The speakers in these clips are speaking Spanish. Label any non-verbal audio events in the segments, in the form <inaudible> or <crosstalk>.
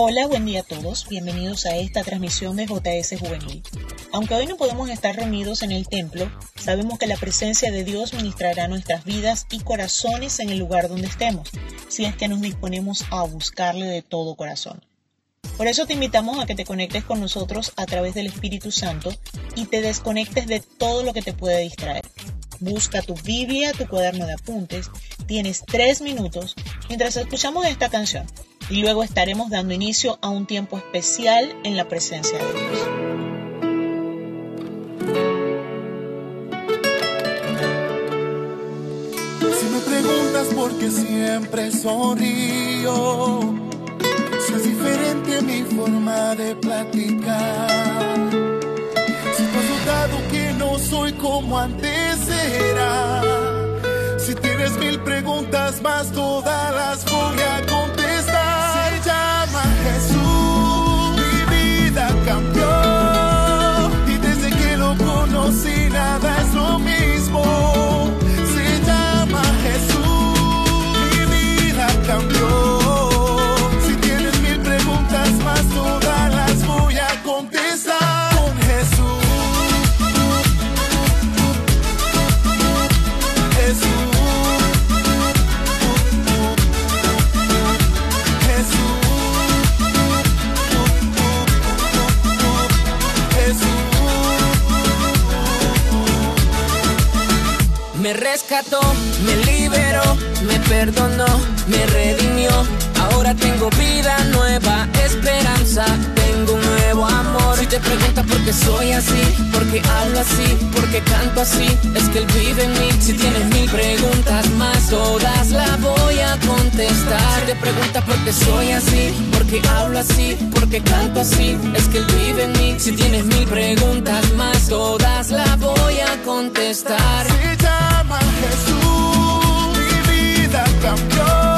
Hola, buen día a todos. Bienvenidos a esta transmisión de JS Juvenil. Aunque hoy no podemos estar reunidos en el templo, sabemos que la presencia de Dios ministrará nuestras vidas y corazones en el lugar donde estemos, si es que nos disponemos a buscarle de todo corazón. Por eso te invitamos a que te conectes con nosotros a través del Espíritu Santo y te desconectes de todo lo que te puede distraer. Busca tu Biblia, tu cuaderno de apuntes. Tienes tres minutos mientras escuchamos esta canción y luego estaremos dando inicio a un tiempo especial en la presencia de Dios. Si me preguntas por qué siempre sonrío, si es diferente mi forma de platicar, si tú has notado que no soy como antes era, si tienes mil preguntas más, todas las voy a contestar. Rescató, me liberó, me perdonó, me redimió. Ahora tengo vida nueva, esperanza, tengo un nuevo amor. Si te preguntas por qué soy así, por qué hablo así, por qué canto así, es que él vive en mí. Si tienes mil preguntas más, todas las voy a contestar. Si te preguntas por qué soy así, por qué hablo así, por qué canto así, es que él vive en mí. Si tienes mil preguntas más, todas las voy a contestar. Llama Jesús, mi vida cambió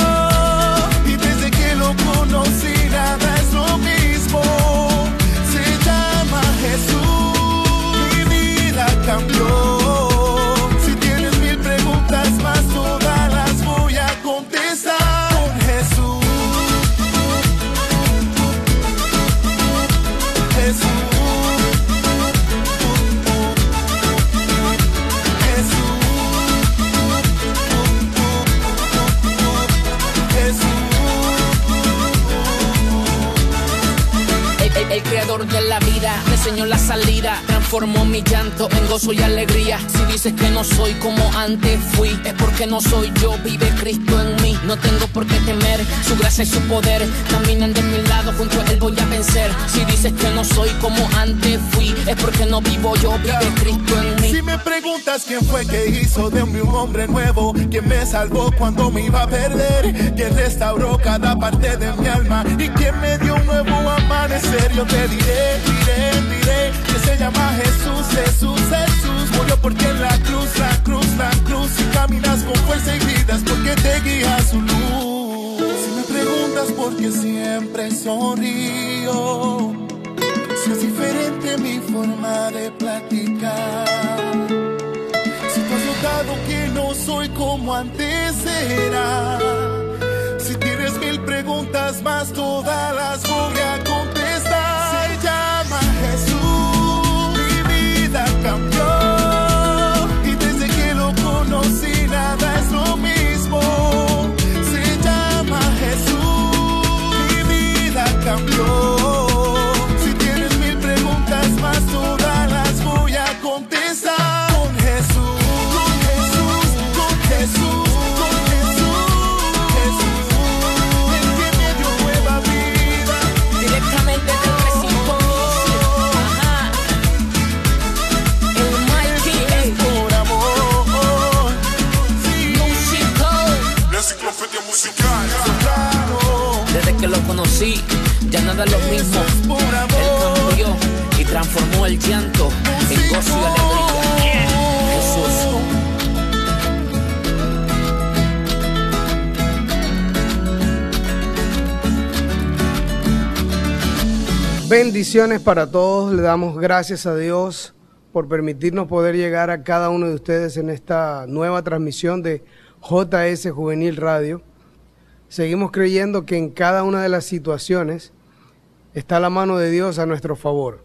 la salida, transformó mi llanto en gozo y alegría. Si dices que no soy como antes fui, es porque no soy yo, vive Cristo en mí. No tengo por qué temer su gracia y su poder. Caminan de mi lado, junto a él voy a vencer. Si dices que no soy como antes fui, es porque no vivo yo, vive Cristo en mí. Si me preguntas quién fue que hizo de mí un hombre nuevo, quién me salvó cuando me iba a perder, quién restauró cada parte de mi alma y quién me dio un nuevo amanecer, yo te diré, diré, diré que se llama Jesús, Jesús, Jesús. Murió porque en la cruz, la cruz, la cruz. Y caminas con fuerza y gritas porque te guía su luz. Si me preguntas por qué siempre sonrío. Si es diferente mi forma de platicar. Si tú has notado que no soy como antes era. Si tienes mil preguntas más, todas las Para todos, le damos gracias a Dios por permitirnos poder llegar a cada uno de ustedes en esta nueva transmisión de JS Juvenil Radio. Seguimos creyendo que en cada una de las situaciones está la mano de Dios a nuestro favor.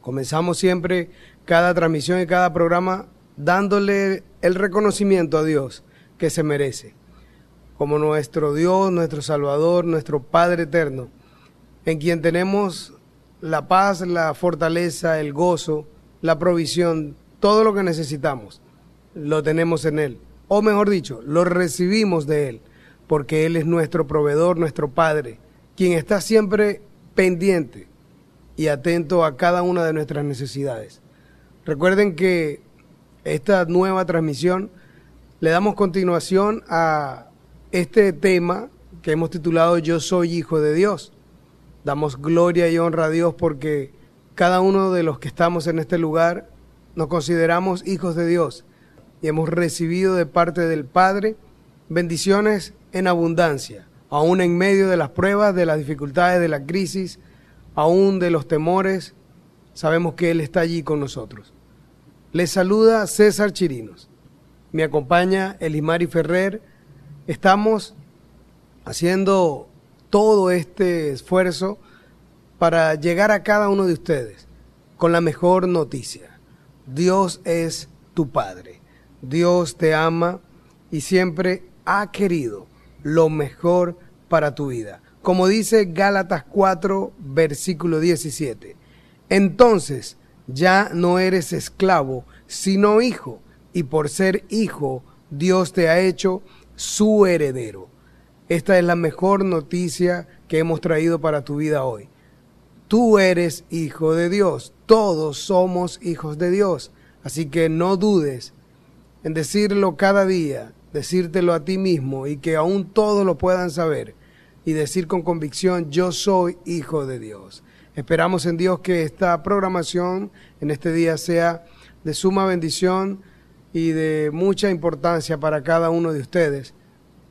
Comenzamos siempre cada transmisión y cada programa dándole el reconocimiento a Dios que se merece, como nuestro Dios, nuestro Salvador, nuestro Padre eterno, en quien tenemos la paz, la fortaleza, el gozo, la provisión, todo lo que necesitamos, lo tenemos en Él. O mejor dicho, lo recibimos de Él, porque Él es nuestro proveedor, nuestro Padre, quien está siempre pendiente y atento a cada una de nuestras necesidades. Recuerden que esta nueva transmisión le damos continuación a este tema que hemos titulado Yo soy hijo de Dios. Damos gloria y honra a Dios porque cada uno de los que estamos en este lugar nos consideramos hijos de Dios y hemos recibido de parte del Padre bendiciones en abundancia, aún en medio de las pruebas, de las dificultades, de la crisis, aún de los temores, sabemos que Él está allí con nosotros. Les saluda César Chirinos. Me acompaña Elimari Ferrer. Estamos haciendo todo este esfuerzo para llegar a cada uno de ustedes con la mejor noticia. Dios es tu Padre. Dios te ama y siempre ha querido lo mejor para tu vida. Como dice Gálatas 4, versículo 17. Entonces ya no eres esclavo, sino hijo, y por ser hijo, Dios te ha hecho su heredero. Esta es la mejor noticia que hemos traído para tu vida hoy. Tú eres hijo de Dios, todos somos hijos de Dios, así que no dudes en decirlo cada día, decírtelo a ti mismo y que aún todos lo puedan saber y decir con convicción, yo soy hijo de Dios. Esperamos en Dios que esta programación en este día sea de suma bendición y de mucha importancia para cada uno de ustedes,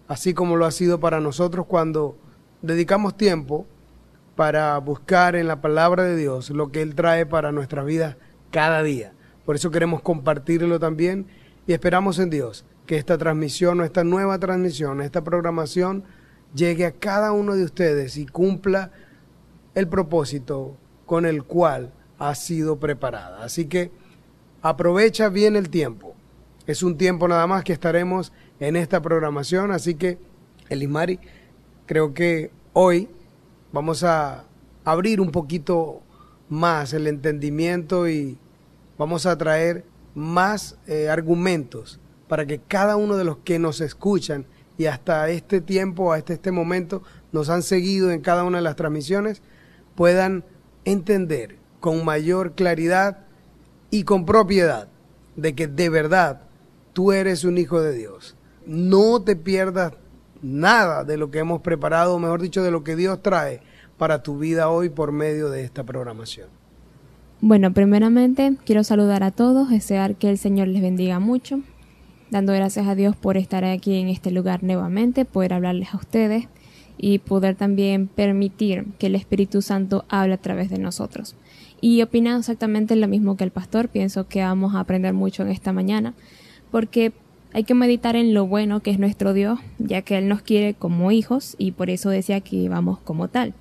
así como lo ha sido para nosotros cuando dedicamos tiempo para buscar en la palabra de Dios lo que Él trae para nuestra vida cada día. Por eso queremos compartirlo también y esperamos en Dios que esta transmisión o esta nueva transmisión, esta programación, llegue a cada uno de ustedes y cumpla el propósito con el cual ha sido preparada. Así que aprovecha bien el tiempo. Es un tiempo nada más que estaremos en esta programación, así que Elismari, creo que hoy vamos a abrir un poquito más el entendimiento y vamos a traer más eh, argumentos para que cada uno de los que nos escuchan y hasta este tiempo, hasta este momento, nos han seguido en cada una de las transmisiones, puedan entender con mayor claridad y con propiedad de que de verdad tú eres un hijo de Dios. No te pierdas nada de lo que hemos preparado, mejor dicho, de lo que Dios trae para tu vida hoy por medio de esta programación. Bueno, primeramente quiero saludar a todos, desear que el Señor les bendiga mucho, dando gracias a Dios por estar aquí en este lugar nuevamente, poder hablarles a ustedes y poder también permitir que el Espíritu Santo hable a través de nosotros. Y opinando exactamente lo mismo que el pastor, pienso que vamos a aprender mucho en esta mañana, porque hay que meditar en lo bueno que es nuestro Dios, ya que Él nos quiere como hijos y por eso decía que vamos como tal.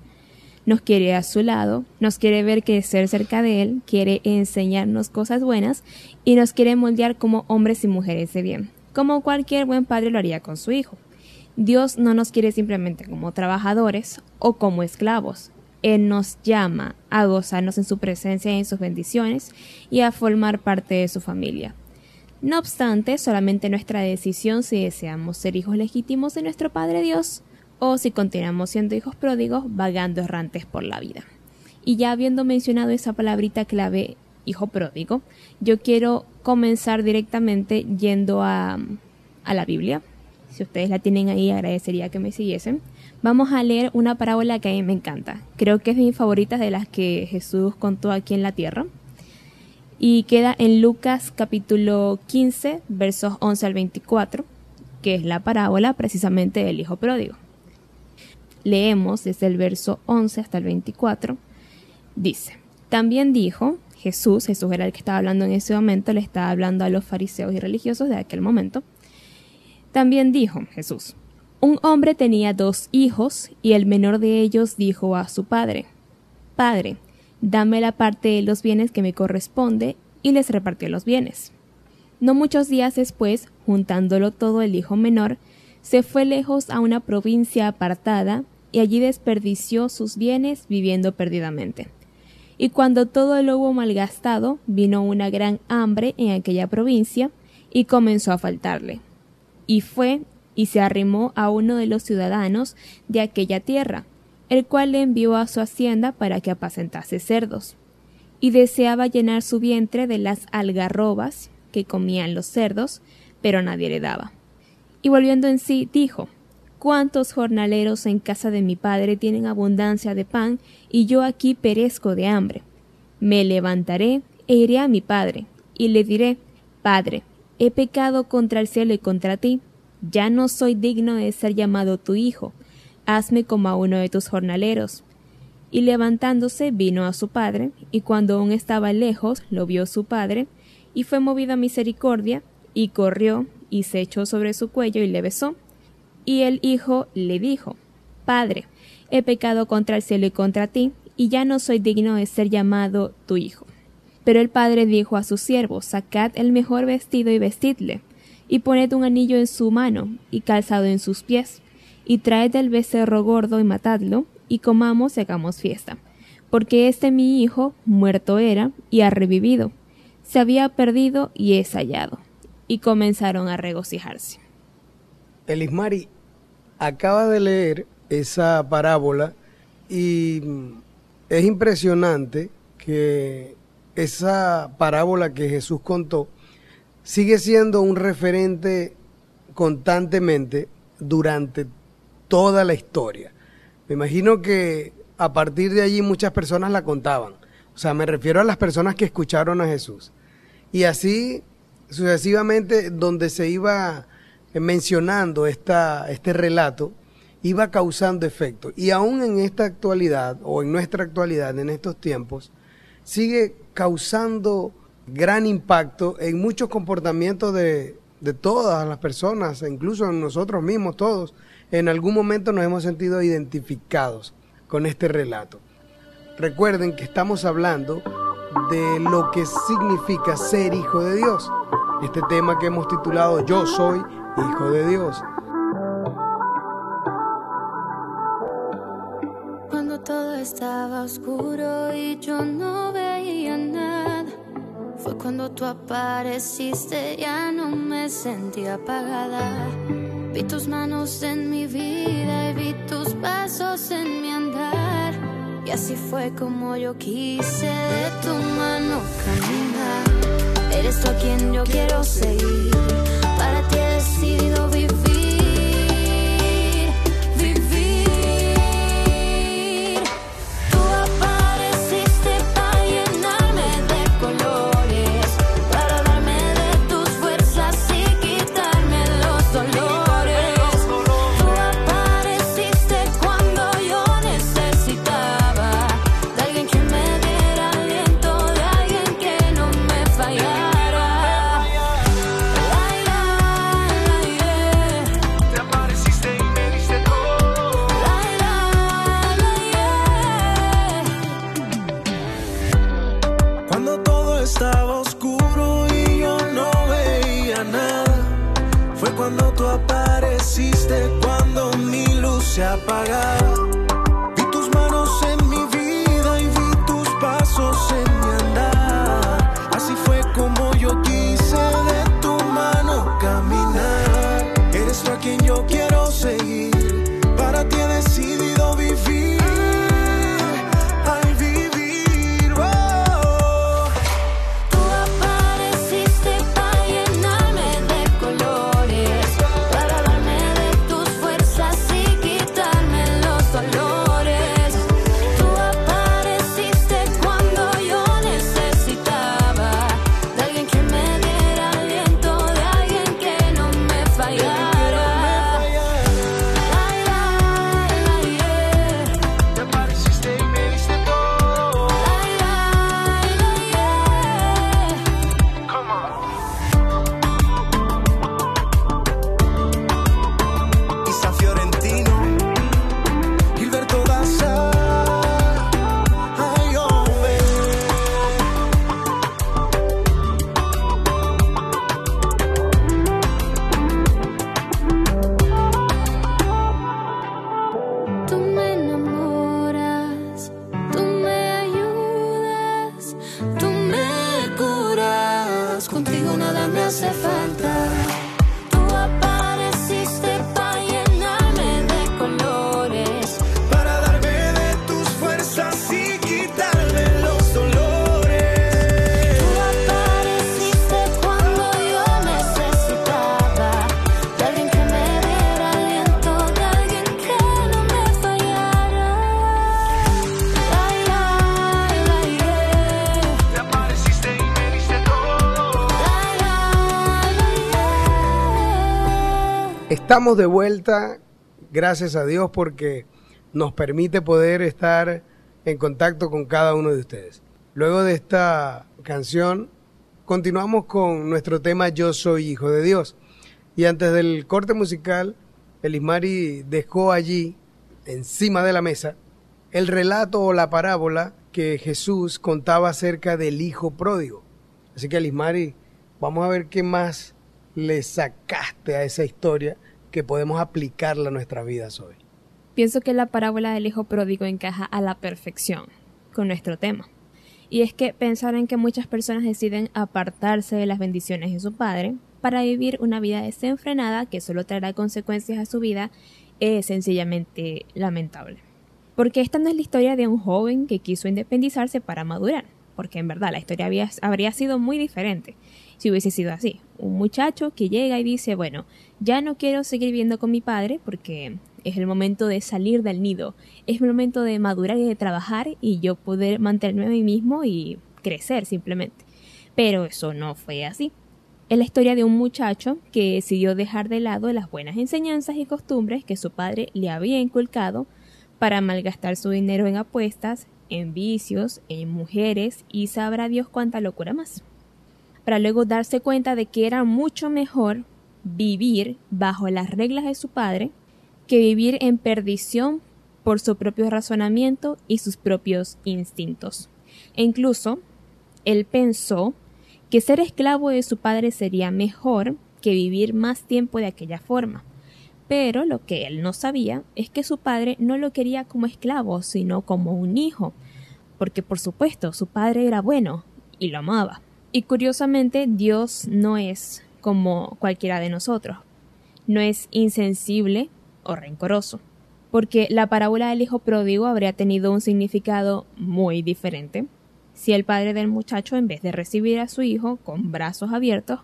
Nos quiere a su lado, nos quiere ver crecer cerca de Él, quiere enseñarnos cosas buenas y nos quiere moldear como hombres y mujeres de bien, como cualquier buen padre lo haría con su hijo. Dios no nos quiere simplemente como trabajadores o como esclavos. Él nos llama a gozarnos en su presencia y en sus bendiciones y a formar parte de su familia. No obstante, solamente nuestra decisión si deseamos ser hijos legítimos de nuestro Padre Dios o si continuamos siendo hijos pródigos vagando errantes por la vida. Y ya habiendo mencionado esa palabrita clave, hijo pródigo, yo quiero comenzar directamente yendo a, a la Biblia. Si ustedes la tienen ahí, agradecería que me siguiesen. Vamos a leer una parábola que a mí me encanta. Creo que es de mis favoritas de las que Jesús contó aquí en la tierra y queda en Lucas capítulo 15, versos 11 al 24, que es la parábola precisamente del Hijo Pródigo. Leemos desde el verso 11 hasta el 24. Dice, también dijo Jesús, Jesús era el que estaba hablando en ese momento, le estaba hablando a los fariseos y religiosos de aquel momento. También dijo Jesús, un hombre tenía dos hijos y el menor de ellos dijo a su padre, Padre, dame la parte de los bienes que me corresponde, y les repartió los bienes. No muchos días después, juntándolo todo el hijo menor, se fue lejos a una provincia apartada y allí desperdició sus bienes viviendo perdidamente. Y cuando todo lo hubo malgastado, vino una gran hambre en aquella provincia y comenzó a faltarle. Y fue y se arrimó a uno de los ciudadanos de aquella tierra, el cual le envió a su hacienda para que apacentase cerdos. Y deseaba llenar su vientre de las algarrobas que comían los cerdos, pero nadie le daba. Y volviendo en sí, dijo ¿Cuántos jornaleros en casa de mi padre tienen abundancia de pan y yo aquí perezco de hambre? Me levantaré e iré a mi padre, y le diré Padre, he pecado contra el cielo y contra ti, ya no soy digno de ser llamado tu hijo, hazme como a uno de tus jornaleros. Y levantándose vino a su padre, y cuando aún estaba lejos lo vio su padre, y fue movido a misericordia, y corrió, y se echó sobre su cuello y le besó. Y el hijo le dijo, Padre, he pecado contra el cielo y contra ti, y ya no soy digno de ser llamado tu hijo. Pero el padre dijo a sus siervos, Sacad el mejor vestido y vestidle, y poned un anillo en su mano, y calzado en sus pies, y traed el becerro gordo y matadlo, y comamos y hagamos fiesta. Porque este mi hijo muerto era, y ha revivido, se había perdido y es hallado. Y comenzaron a regocijarse. Elismari, acaba de leer esa parábola y es impresionante que esa parábola que Jesús contó sigue siendo un referente constantemente durante toda la historia. Me imagino que a partir de allí muchas personas la contaban. O sea, me refiero a las personas que escucharon a Jesús. Y así sucesivamente, donde se iba mencionando esta, este relato, iba causando efecto. Y aún en esta actualidad, o en nuestra actualidad, en estos tiempos, sigue causando gran impacto en muchos comportamientos de, de todas las personas, incluso en nosotros mismos todos. En algún momento nos hemos sentido identificados con este relato. Recuerden que estamos hablando de lo que significa ser hijo de Dios. Este tema que hemos titulado Yo soy hijo de Dios. Cuando todo estaba oscuro y yo no veía nada, fue cuando tú apareciste, ya no me sentí apagada. Vi tus manos en mi vida y vi tus pasos en mi andar. Y así fue como yo quise de tu mano caminar. Eres tú a quien yo quiero seguir. Para ti he cuando tú apareciste, cuando mi luz se apagaba. Estamos de vuelta, gracias a Dios, porque nos permite poder estar en contacto con cada uno de ustedes. Luego de esta canción, continuamos con nuestro tema Yo soy hijo de Dios. Y antes del corte musical, Elismari dejó allí, encima de la mesa, el relato o la parábola que Jesús contaba acerca del hijo pródigo. Así que Elismari, vamos a ver qué más le sacaste a esa historia que podemos aplicarla a nuestras vidas hoy. Pienso que la parábola del hijo pródigo encaja a la perfección con nuestro tema. Y es que pensar en que muchas personas deciden apartarse de las bendiciones de su padre para vivir una vida desenfrenada que solo traerá consecuencias a su vida es sencillamente lamentable. Porque esta no es la historia de un joven que quiso independizarse para madurar, porque en verdad la historia habría sido muy diferente si hubiese sido así. Un muchacho que llega y dice, bueno, ya no quiero seguir viviendo con mi padre porque es el momento de salir del nido, es el momento de madurar y de trabajar y yo poder mantenerme a mí mismo y crecer simplemente. Pero eso no fue así. Es la historia de un muchacho que decidió dejar de lado las buenas enseñanzas y costumbres que su padre le había inculcado para malgastar su dinero en apuestas, en vicios, en mujeres y sabrá Dios cuánta locura más para luego darse cuenta de que era mucho mejor vivir bajo las reglas de su padre que vivir en perdición por su propio razonamiento y sus propios instintos. E incluso, él pensó que ser esclavo de su padre sería mejor que vivir más tiempo de aquella forma. Pero lo que él no sabía es que su padre no lo quería como esclavo, sino como un hijo, porque por supuesto su padre era bueno y lo amaba. Y curiosamente Dios no es como cualquiera de nosotros, no es insensible o rencoroso, porque la parábola del hijo pródigo habría tenido un significado muy diferente si el padre del muchacho, en vez de recibir a su hijo con brazos abiertos,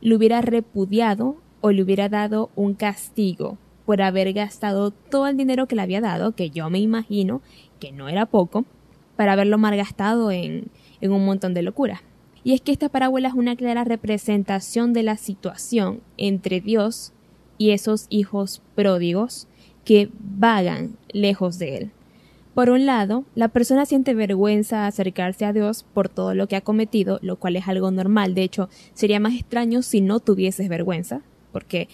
le hubiera repudiado o le hubiera dado un castigo por haber gastado todo el dinero que le había dado, que yo me imagino que no era poco, para haberlo malgastado en, en un montón de locuras. Y es que esta parábola es una clara representación de la situación entre Dios y esos hijos pródigos que vagan lejos de Él. Por un lado, la persona siente vergüenza acercarse a Dios por todo lo que ha cometido, lo cual es algo normal. De hecho, sería más extraño si no tuvieses vergüenza, porque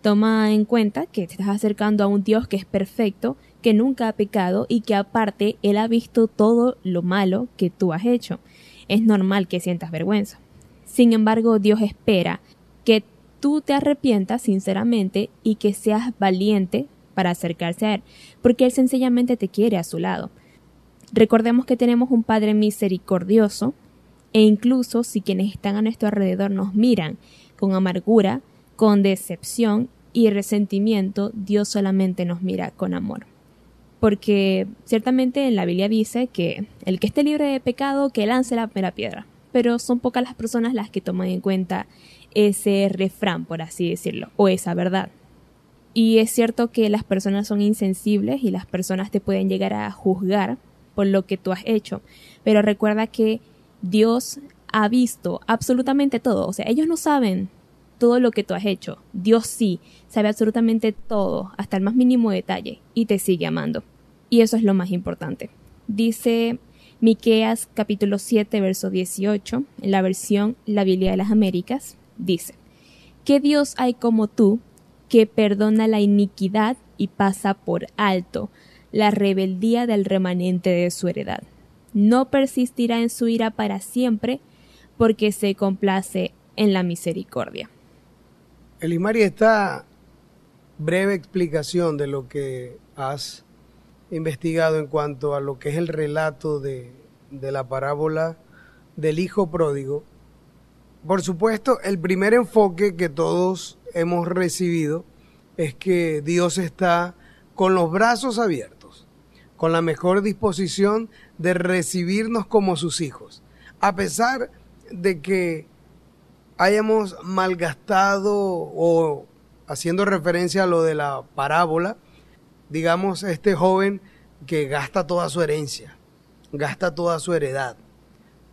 toma en cuenta que te estás acercando a un Dios que es perfecto, que nunca ha pecado y que aparte Él ha visto todo lo malo que tú has hecho es normal que sientas vergüenza. Sin embargo, Dios espera que tú te arrepientas sinceramente y que seas valiente para acercarse a Él, porque Él sencillamente te quiere a su lado. Recordemos que tenemos un Padre misericordioso e incluso si quienes están a nuestro alrededor nos miran con amargura, con decepción y resentimiento, Dios solamente nos mira con amor porque ciertamente en la Biblia dice que el que esté libre de pecado, que lance la primera piedra, pero son pocas las personas las que toman en cuenta ese refrán, por así decirlo, o esa verdad. Y es cierto que las personas son insensibles y las personas te pueden llegar a juzgar por lo que tú has hecho, pero recuerda que Dios ha visto absolutamente todo, o sea, ellos no saben todo lo que tú has hecho. Dios sí, sabe absolutamente todo, hasta el más mínimo detalle, y te sigue amando. Y eso es lo más importante. Dice Miqueas capítulo 7, verso 18, en la versión La Biblia de las Américas, dice: ¿Qué Dios hay como tú que perdona la iniquidad y pasa por alto la rebeldía del remanente de su heredad? No persistirá en su ira para siempre, porque se complace en la misericordia. Elimari, esta breve explicación de lo que has investigado en cuanto a lo que es el relato de, de la parábola del hijo pródigo, por supuesto, el primer enfoque que todos hemos recibido es que Dios está con los brazos abiertos, con la mejor disposición de recibirnos como sus hijos, a pesar de que hayamos malgastado o haciendo referencia a lo de la parábola, digamos, este joven que gasta toda su herencia, gasta toda su heredad,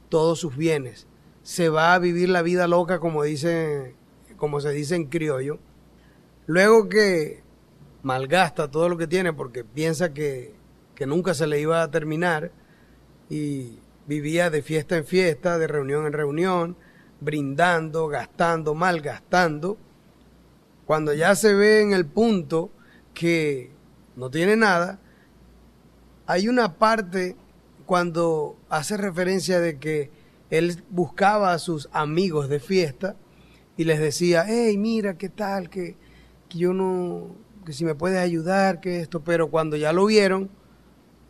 todos sus bienes, se va a vivir la vida loca como dice, como se dice en criollo. Luego que malgasta todo lo que tiene porque piensa que, que nunca se le iba a terminar y vivía de fiesta en fiesta, de reunión en reunión, brindando, gastando, malgastando. Cuando ya se ve en el punto que no tiene nada, hay una parte cuando hace referencia de que él buscaba a sus amigos de fiesta y les decía, hey, mira, ¿qué tal? Que, que yo no, que si me puedes ayudar, que esto, pero cuando ya lo vieron,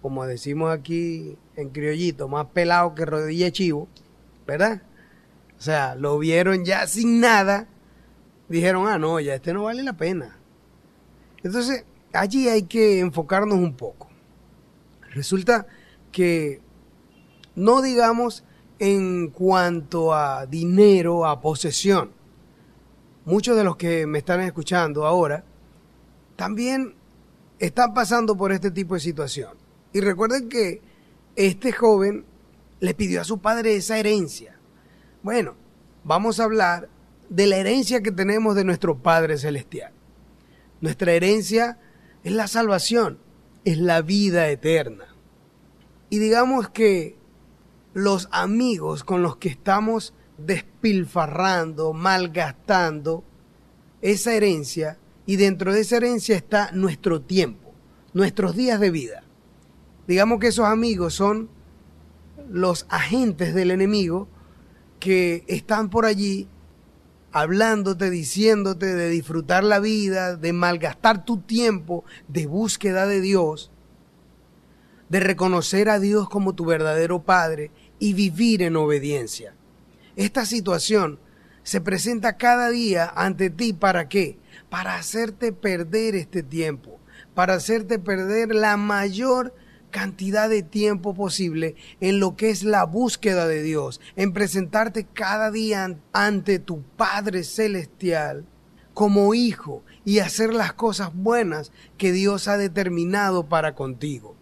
como decimos aquí en criollito, más pelado que rodilla chivo, ¿verdad? O sea, lo vieron ya sin nada, dijeron, ah, no, ya este no vale la pena. Entonces, allí hay que enfocarnos un poco. Resulta que no digamos en cuanto a dinero, a posesión. Muchos de los que me están escuchando ahora también están pasando por este tipo de situación. Y recuerden que este joven le pidió a su padre esa herencia. Bueno, vamos a hablar de la herencia que tenemos de nuestro Padre Celestial. Nuestra herencia es la salvación, es la vida eterna. Y digamos que los amigos con los que estamos despilfarrando, malgastando esa herencia, y dentro de esa herencia está nuestro tiempo, nuestros días de vida. Digamos que esos amigos son los agentes del enemigo que están por allí hablándote, diciéndote de disfrutar la vida, de malgastar tu tiempo de búsqueda de Dios, de reconocer a Dios como tu verdadero Padre y vivir en obediencia. Esta situación se presenta cada día ante ti para qué? Para hacerte perder este tiempo, para hacerte perder la mayor cantidad de tiempo posible en lo que es la búsqueda de Dios, en presentarte cada día ante tu Padre Celestial como hijo y hacer las cosas buenas que Dios ha determinado para contigo.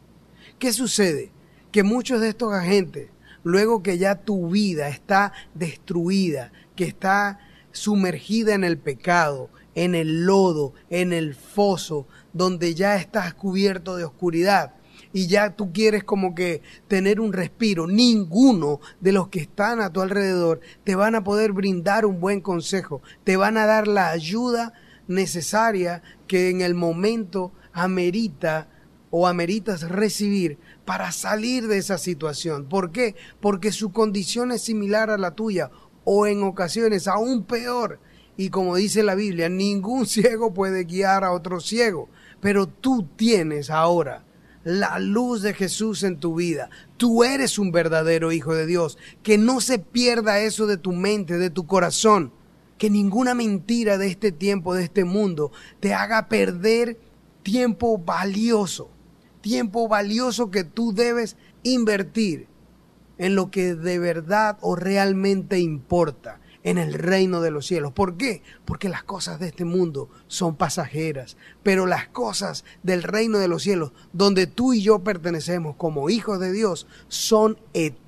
¿Qué sucede? Que muchos de estos agentes luego que ya tu vida está destruida, que está sumergida en el pecado, en el lodo, en el foso, donde ya estás cubierto de oscuridad y ya tú quieres como que tener un respiro, ninguno de los que están a tu alrededor te van a poder brindar un buen consejo, te van a dar la ayuda necesaria que en el momento amerita o ameritas recibir para salir de esa situación. ¿Por qué? Porque su condición es similar a la tuya o en ocasiones aún peor. Y como dice la Biblia, ningún <laughs> ciego puede guiar a otro ciego, pero tú tienes ahora la luz de Jesús en tu vida. Tú eres un verdadero hijo de Dios. Que no se pierda eso de tu mente, de tu corazón. Que ninguna mentira de este tiempo, de este mundo, te haga perder tiempo valioso tiempo valioso que tú debes invertir en lo que de verdad o realmente importa en el reino de los cielos. ¿Por qué? Porque las cosas de este mundo son pasajeras, pero las cosas del reino de los cielos, donde tú y yo pertenecemos como hijos de Dios, son eternas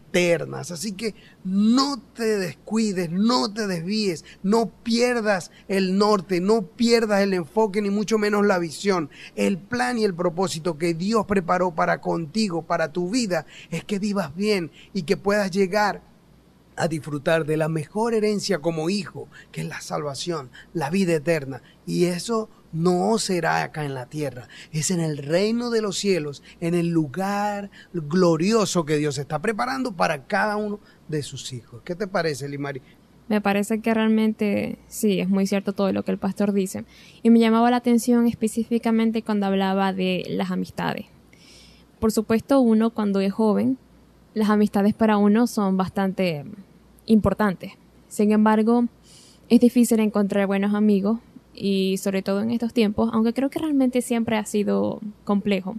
Así que no te descuides, no te desvíes, no pierdas el norte, no pierdas el enfoque, ni mucho menos la visión. El plan y el propósito que Dios preparó para contigo, para tu vida, es que vivas bien y que puedas llegar a disfrutar de la mejor herencia como hijo, que es la salvación, la vida eterna. Y eso no será acá en la tierra, es en el reino de los cielos, en el lugar glorioso que Dios está preparando para cada uno de sus hijos. ¿Qué te parece, Limari? Me parece que realmente sí, es muy cierto todo lo que el pastor dice. Y me llamaba la atención específicamente cuando hablaba de las amistades. Por supuesto, uno cuando es joven, las amistades para uno son bastante importantes. Sin embargo, es difícil encontrar buenos amigos y sobre todo en estos tiempos, aunque creo que realmente siempre ha sido complejo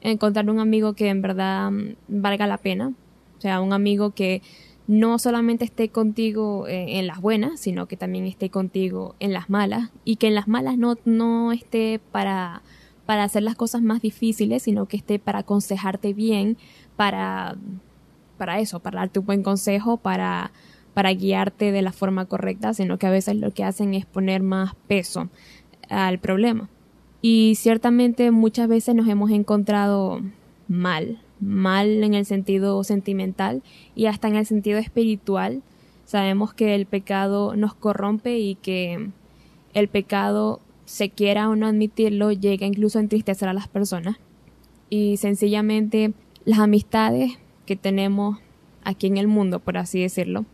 encontrar un amigo que en verdad mm, valga la pena, o sea, un amigo que no solamente esté contigo eh, en las buenas, sino que también esté contigo en las malas y que en las malas no, no esté para, para hacer las cosas más difíciles, sino que esté para aconsejarte bien, para, para eso, para darte un buen consejo, para para guiarte de la forma correcta, sino que a veces lo que hacen es poner más peso al problema. Y ciertamente muchas veces nos hemos encontrado mal, mal en el sentido sentimental y hasta en el sentido espiritual. Sabemos que el pecado nos corrompe y que el pecado, se quiera o no admitirlo, llega incluso a entristecer a las personas. Y sencillamente las amistades que tenemos aquí en el mundo, por así decirlo,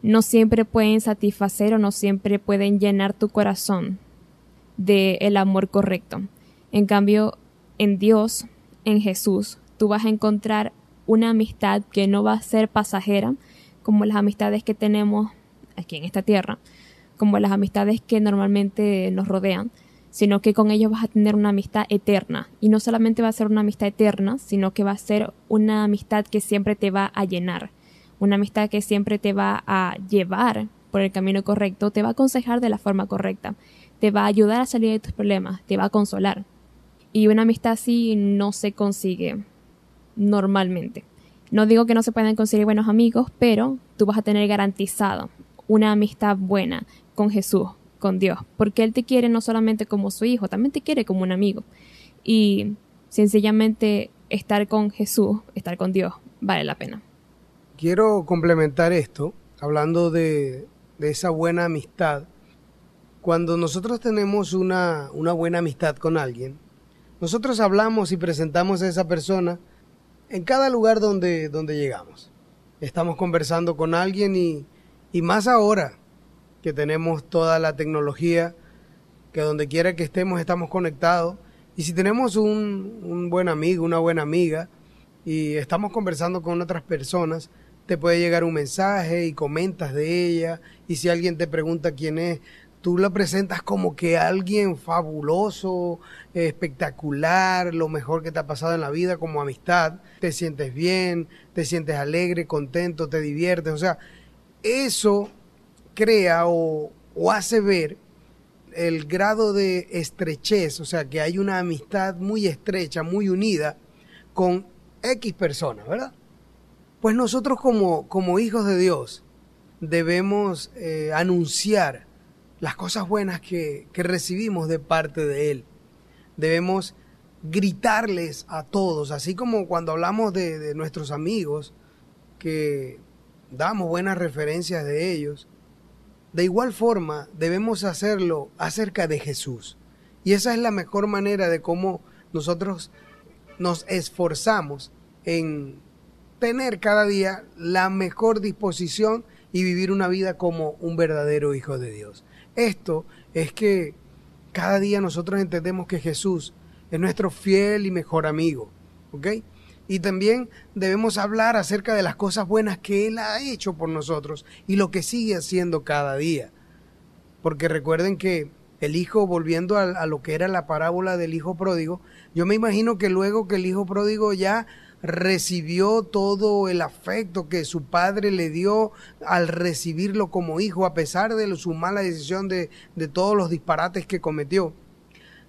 no siempre pueden satisfacer o no siempre pueden llenar tu corazón de el amor correcto. En cambio, en Dios, en Jesús, tú vas a encontrar una amistad que no va a ser pasajera, como las amistades que tenemos aquí en esta tierra, como las amistades que normalmente nos rodean, sino que con ellos vas a tener una amistad eterna. Y no solamente va a ser una amistad eterna, sino que va a ser una amistad que siempre te va a llenar, una amistad que siempre te va a llevar por el camino correcto, te va a aconsejar de la forma correcta, te va a ayudar a salir de tus problemas, te va a consolar. Y una amistad así no se consigue normalmente. No digo que no se puedan conseguir buenos amigos, pero tú vas a tener garantizado una amistad buena con Jesús, con Dios, porque Él te quiere no solamente como su hijo, también te quiere como un amigo. Y sencillamente estar con Jesús, estar con Dios, vale la pena. Quiero complementar esto, hablando de, esa buena amistad. Cuando nosotros tenemos una, una buena amistad con alguien, nosotros hablamos y presentamos a esa persona en cada lugar donde, donde llegamos. Estamos conversando con alguien y, y más ahora que tenemos toda la tecnología, que donde quiera que estemos estamos conectados. Y si tenemos un, un buen amigo, una buena amiga, y estamos conversando con otras personas, te puede llegar un mensaje y comentas de ella. Y si alguien te pregunta quién es, tú la presentas como que alguien fabuloso, espectacular, lo mejor que te ha pasado en la vida como amistad, te sientes bien, te sientes alegre, contento, te diviertes, o sea, eso crea o, o hace ver el grado de estrechez, o sea, que hay una amistad muy estrecha, muy unida con X personas, ¿verdad? Pues nosotros como, como hijos de Dios debemos eh, anunciar las cosas buenas que, que recibimos de parte de Él. Debemos gritarles a todos, así como cuando hablamos de, de nuestros amigos, que damos buenas referencias de ellos. De igual forma, debemos hacerlo acerca de Jesús. Y esa es la mejor manera de cómo nosotros nos esforzamos en tener cada día la mejor disposición y vivir una vida como un verdadero hijo de Dios. Esto es que cada día nosotros entendemos que Jesús es nuestro fiel y mejor amigo, ¿ok? Y también debemos hablar acerca de las cosas buenas que Él ha hecho por nosotros y lo que sigue haciendo cada día. Porque recuerden que el hijo, volviendo a, lo que era la parábola del hijo pródigo, yo me imagino que luego que el hijo pródigo ya recibió todo el afecto que su padre le dio al recibirlo como hijo, a pesar de su mala decisión de, de todos los disparates que cometió.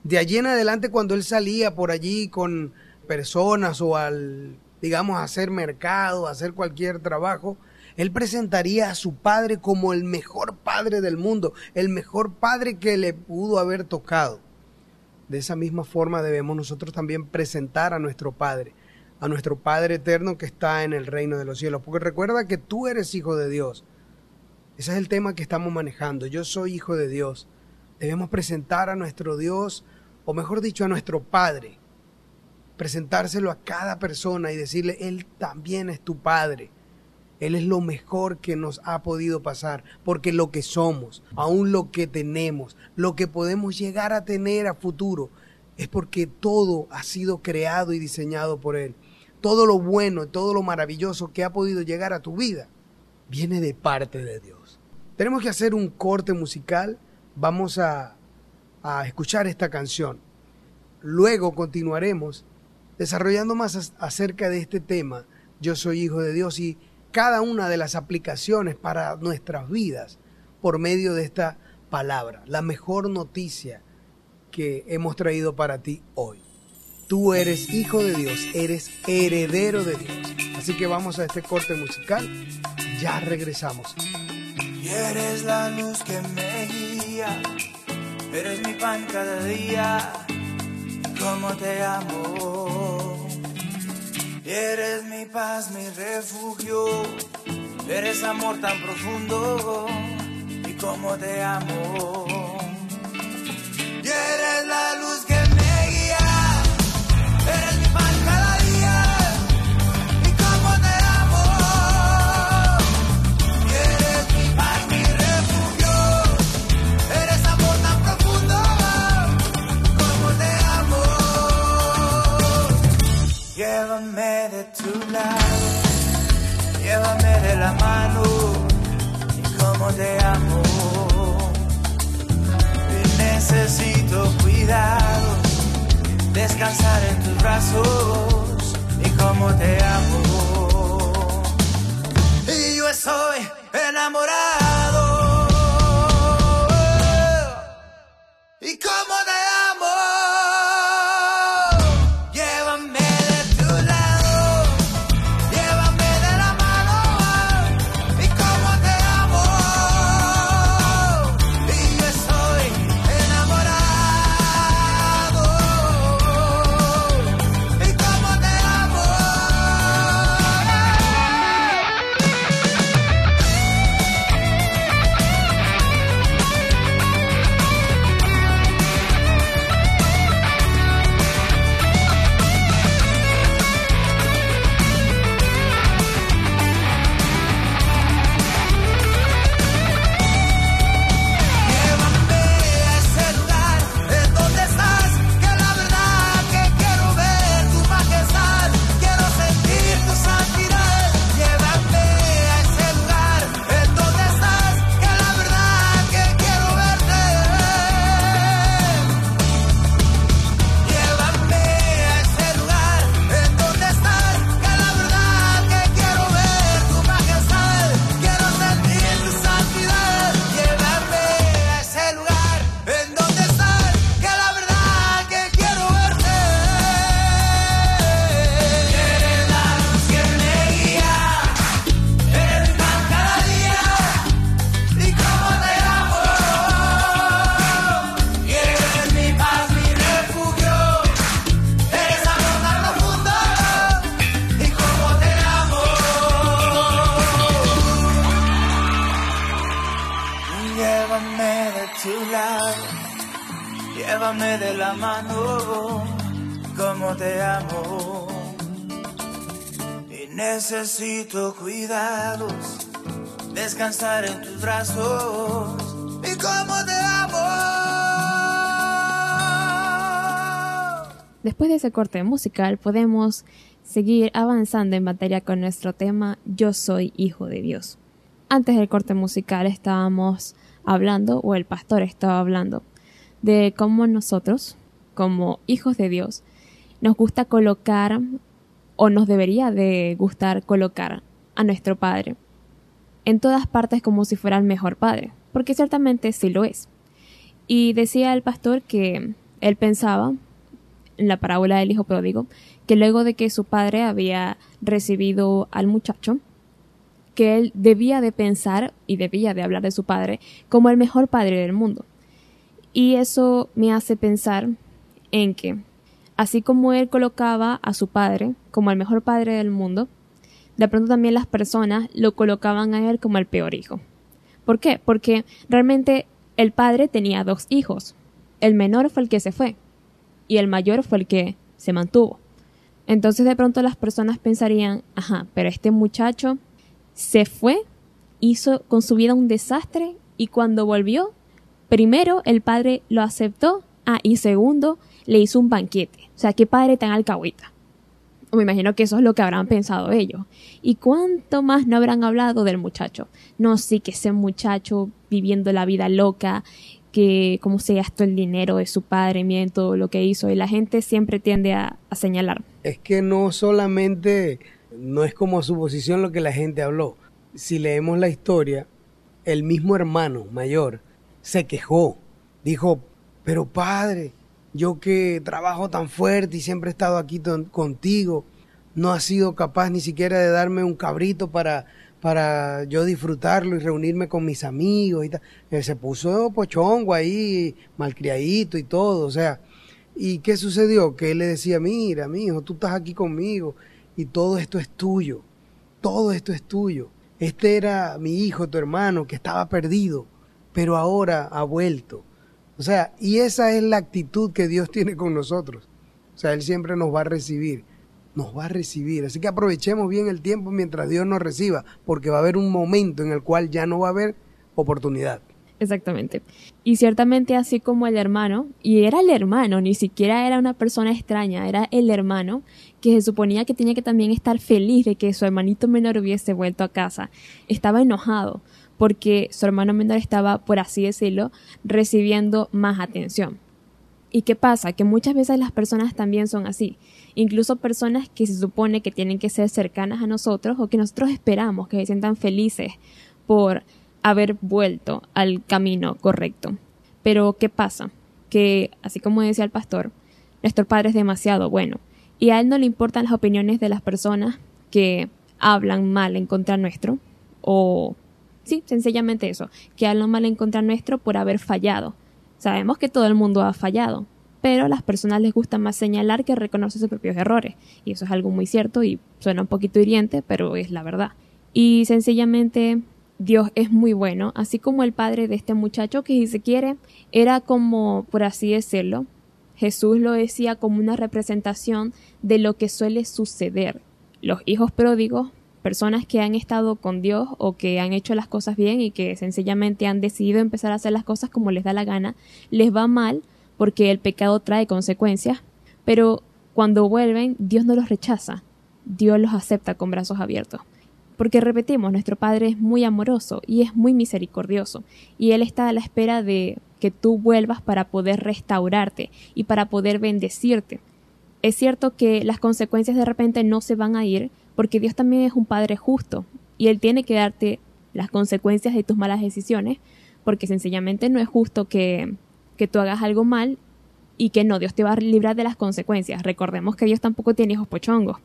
De allí en adelante, cuando él salía por allí con personas o al, digamos, hacer mercado, hacer cualquier trabajo, él presentaría a su padre como el mejor padre del mundo, el mejor padre que le pudo haber tocado. De esa misma forma debemos nosotros también presentar a nuestro Padre, a nuestro Padre eterno que está en el reino de los cielos. Porque recuerda que tú eres hijo de Dios. Ese es el tema que estamos manejando. Yo soy hijo de Dios. Debemos presentar a nuestro Dios, o mejor dicho, a nuestro Padre. Presentárselo a cada persona y decirle, Él también es tu Padre. Él es lo mejor que nos ha podido pasar, porque lo que somos, aún lo que tenemos, lo que podemos llegar a tener a futuro, es porque todo ha sido creado y diseñado por Él todo lo bueno, todo lo maravilloso que ha podido llegar a tu vida, viene de parte de Dios. Tenemos que hacer un corte musical, vamos a, a escuchar esta canción. Luego continuaremos desarrollando más acerca de este tema, yo soy hijo de Dios y cada una de las aplicaciones para nuestras vidas por medio de esta palabra, la mejor noticia que hemos traído para ti hoy. Tú eres hijo de Dios, eres heredero de Dios. Así que vamos a este corte musical. Ya regresamos. Y eres la luz que me guía eres mi pan cada día, te amo. Eres mi paz, mi refugio, eres amor tan profundo, y como te amo. Y eres la luz Llévame de tu lado, llévame de la mano, y como te amo. Y necesito cuidado, descansar en tus brazos, y como te amo. Y yo estoy enamorado. Ese corte musical podemos seguir avanzando en materia con nuestro tema Yo soy hijo de Dios. Antes del corte musical estábamos hablando, o el pastor estaba hablando, de cómo nosotros, como hijos de Dios, nos gusta colocar, o nos debería de gustar colocar a nuestro Padre en todas partes como si fuera el mejor Padre, porque ciertamente sí lo es. Y decía el pastor que él pensaba, en la parábola del hijo pródigo, que luego de que su padre había recibido al muchacho, que él debía de pensar y debía de hablar de su padre como el mejor padre del mundo. Y eso me hace pensar en que, así como él colocaba a su padre como el mejor padre del mundo, de pronto también las personas lo colocaban a él como el peor hijo. ¿Por qué? Porque realmente el padre tenía dos hijos. El menor fue el que se fue y el mayor fue el que se mantuvo. Entonces de pronto las personas pensarían, ajá, pero este muchacho se fue, hizo con su vida un desastre y cuando volvió, primero el padre lo aceptó, ah, y segundo le hizo un banquete. O sea, qué padre tan alcahuita. Me imagino que eso es lo que habrán pensado ellos. ¿Y cuánto más no habrán hablado del muchacho? No, sí, que ese muchacho viviendo la vida loca, que cómo se gastó el dinero de su padre, miren todo lo que hizo. Y la gente siempre tiende a, señalar. Es que no solamente, no es como suposición lo que la gente habló. Si leemos la historia, el mismo hermano mayor se quejó. Dijo, pero padre, yo que trabajo tan fuerte y siempre he estado aquí contigo, no has sido capaz ni siquiera de darme un cabrito para, para yo disfrutarlo y reunirme con mis amigos y tal. Eh, se puso pochongo ahí, malcriadito y todo, o sea, ¿y qué sucedió? Que él le decía, mira, mi hijo, tú estás aquí conmigo y todo esto es tuyo, todo esto es tuyo. Este era mi hijo, tu hermano, que estaba perdido, pero ahora ha vuelto. O sea, y esa es la actitud que Dios tiene con nosotros. O sea, Él siempre nos va a recibir nos va a recibir. Así que aprovechemos bien el tiempo mientras Dios nos reciba, porque va a haber un momento en el cual ya no va a haber oportunidad. Exactamente. Y ciertamente así como el hermano, y era el hermano, ni siquiera era una persona extraña, era el hermano que se suponía que tenía que también estar feliz de que su hermanito menor hubiese vuelto a casa. Estaba enojado porque su hermano menor estaba, por así decirlo, recibiendo más atención. ¿Y qué pasa? Que muchas veces las personas también son así incluso personas que se supone que tienen que ser cercanas a nosotros o que nosotros esperamos que se sientan felices por haber vuelto al camino correcto. Pero ¿qué pasa? Que, así como decía el pastor, nuestro Padre es demasiado bueno y a Él no le importan las opiniones de las personas que hablan mal en contra nuestro o sí, sencillamente eso, que hablan mal en contra nuestro por haber fallado. Sabemos que todo el mundo ha fallado, pero a las personas les gusta más señalar que reconocer sus propios errores. Y eso es algo muy cierto y suena un poquito hiriente, pero es la verdad. Y sencillamente Dios es muy bueno, así como el padre de este muchacho que si se quiere era como, por así decirlo, Jesús lo decía como una representación de lo que suele suceder. Los hijos pródigos, personas que han estado con Dios o que han hecho las cosas bien y que sencillamente han decidido empezar a hacer las cosas como les da la gana, les va mal porque el pecado trae consecuencias, pero cuando vuelven, Dios no los rechaza, Dios los acepta con brazos abiertos. Porque repetimos, nuestro Padre es muy amoroso y es muy misericordioso, y Él está a la espera de que tú vuelvas para poder restaurarte y para poder bendecirte. Es cierto que las consecuencias de repente no se van a ir, porque Dios también es un Padre justo, y Él tiene que darte las consecuencias de tus malas decisiones, porque sencillamente no es justo que que tú hagas algo mal y que no, Dios te va a librar de las consecuencias. Recordemos que Dios tampoco tiene hijos pochongos.